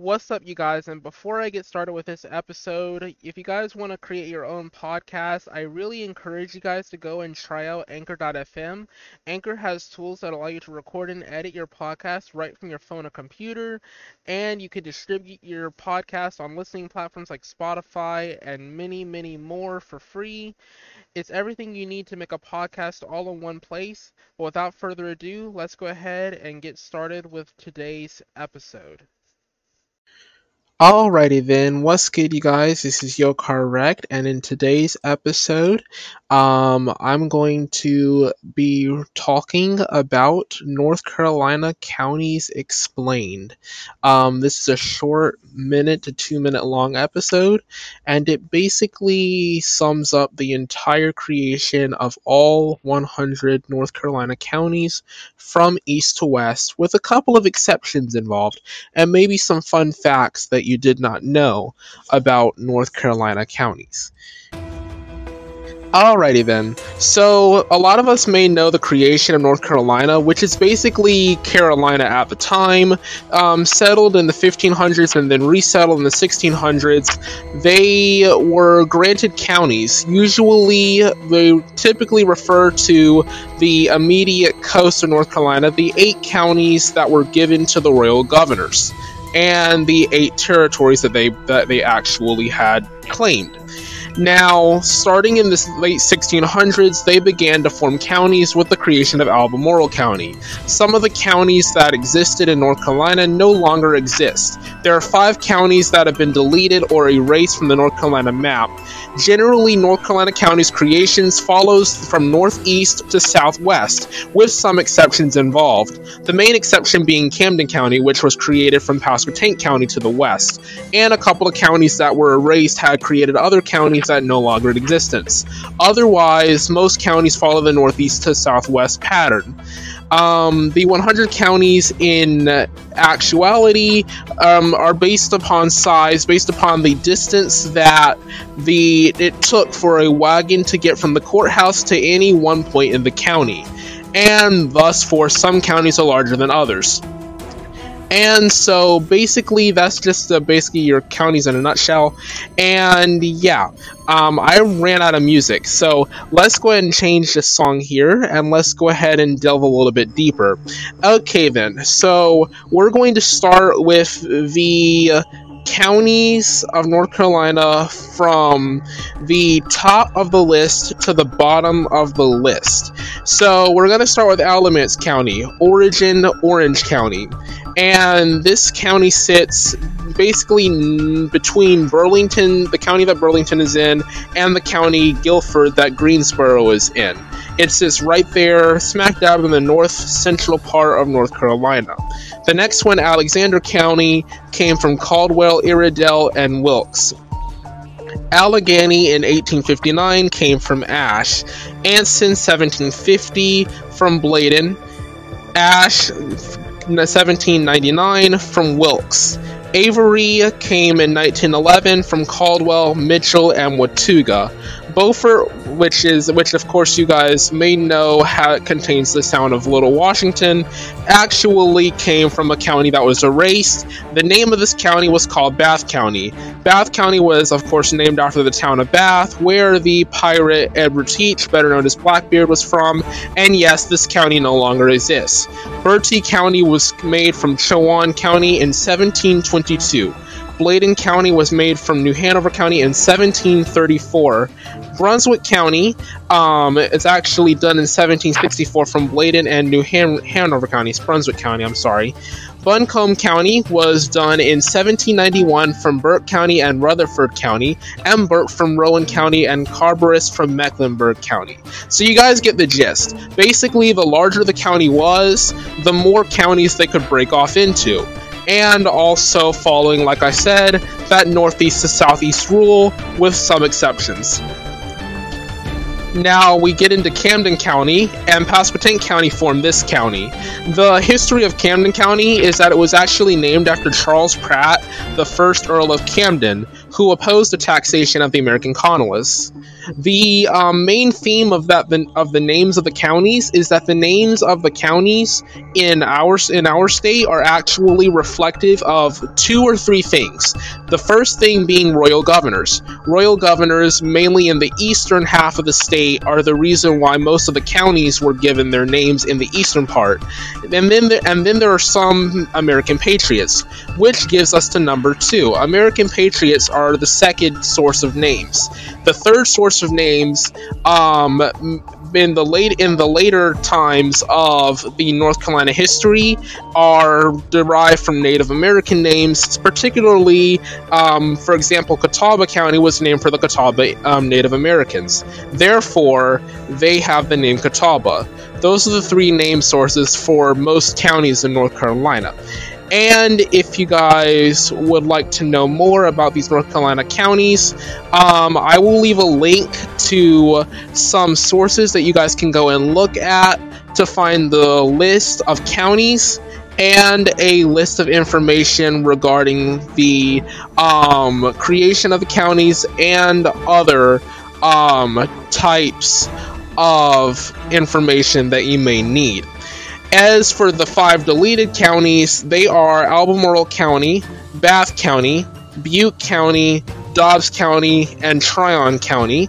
What's up, you guys? And before I get started with this episode, if you guys want to create your own podcast, I really encourage you guys to go and try out Anchor.fm. Anchor has tools that allow you to record and edit your podcast right from your phone or computer, and you can distribute your podcast on listening platforms like Spotify and many, many more for free. It's everything you need to make a podcast all in one place. But without further ado, let's go ahead and get started with today's episode. Alrighty then, what's good, you guys? This is Yo Correct, and in today's episode, um, I'm going to be talking about North Carolina counties explained. Um, this is a short minute to two minute long episode, and it basically sums up the entire creation of all 100 North Carolina counties from east to west, with a couple of exceptions involved, and maybe some fun facts that you did not know about North Carolina counties. Alrighty then. So, a lot of us may know the creation of North Carolina, which is basically Carolina at the time, um, settled in the 1500s and then resettled in the 1600s. They were granted counties. Usually, they typically refer to the immediate coast of North Carolina, the eight counties that were given to the royal governors and the eight territories that they that they actually had claimed. Now, starting in the late 1600s, they began to form counties with the creation of Albemarle County. Some of the counties that existed in North Carolina no longer exist. There are five counties that have been deleted or erased from the North Carolina map. Generally, North Carolina County's creations follows from northeast to southwest, with some exceptions involved. The main exception being Camden County, which was created from Pasquotank County to the west, and a couple of counties that were erased had created other counties counties that no longer in existence. Otherwise, most counties follow the northeast to southwest pattern. Um, the 100 counties in actuality um, are based upon size, based upon the distance that the it took for a wagon to get from the courthouse to any one point in the county, and thus for some counties are larger than others. And so basically, that's just uh, basically your counties in a nutshell. And yeah, um, I ran out of music, so let's go ahead and change the song here, and let's go ahead and delve a little bit deeper. Okay, then. So we're going to start with the counties of North Carolina from the top of the list to the bottom of the list. So we're going to start with Alamance County, origin Orange County. And this county sits basically between Burlington, the county that Burlington is in, and the county Guilford that Greensboro is in. It sits right there, smack dab in the north central part of North Carolina. The next one, Alexander County, came from Caldwell, Iredell, and Wilkes. Alleghany in 1859 came from Ashe. Anson 1750 from Bladen. Ashe 1799 from Wilkes. Avery came in 1911 from Caldwell, Mitchell, and Watauga. Beaufort, which is which of course you guys may know how it contains the town of Little Washington, actually came from a county that was erased. The name of this county was called Bath County. Bath County was of course named after the town of Bath, where the pirate Edward Teach, better known as Blackbeard, was from. And yes, this county no longer exists. Bertie County was made from Chowan County in 1722. Bladen County was made from New Hanover County in 1734. Brunswick County, um, it's actually done in 1764 from Bladen and New Han- Hanover counties. Brunswick County, I'm sorry. Buncombe County was done in 1791 from Burke County and Rutherford County, and Burke from Rowan County, and Cabarrus from Mecklenburg County. So you guys get the gist. Basically, the larger the county was, the more counties they could break off into and also following, like I said, that northeast to southeast rule with some exceptions. Now we get into Camden County, and Pasquotank County formed this county. The history of Camden County is that it was actually named after Charles Pratt, the first Earl of Camden, who opposed the taxation of the American colonists. The um, main theme of that of the names of the counties is that the names of the counties in our in our state are actually reflective of two or three things. The first thing being royal governors. Royal governors, mainly in the eastern half of the state, are the reason why most of the counties were given their names in the eastern part. And then there, and then there are some American patriots, which gives us to number two. American patriots are the second source of names. The third source of names, um, in the late in the later times of the North Carolina history, are derived from Native American names. Particularly, um, for example, Catawba County was named for the Catawba um, Native Americans. Therefore, they have the name Catawba. Those are the three name sources for most counties in North Carolina. And if you guys would like to know more about these North Carolina counties, um, I will leave a link to some sources that you guys can go and look at to find the list of counties and a list of information regarding the um, creation of the counties and other um, types of information that you may need. As for the five deleted counties, they are Albemarle County, Bath County, Bute County, Dobbs County, and Tryon County.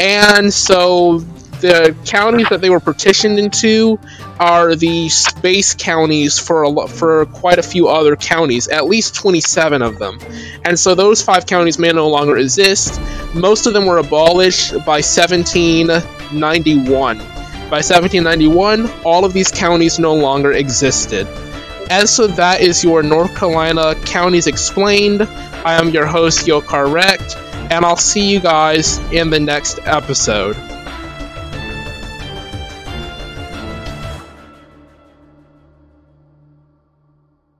And so the counties that they were partitioned into are the space counties for a, for quite a few other counties, at least 27 of them. And so those five counties may no longer exist. Most of them were abolished by 1791. By 1791, all of these counties no longer existed. As so that is your North Carolina Counties Explained. I am your host, Yokar Rect, and I'll see you guys in the next episode.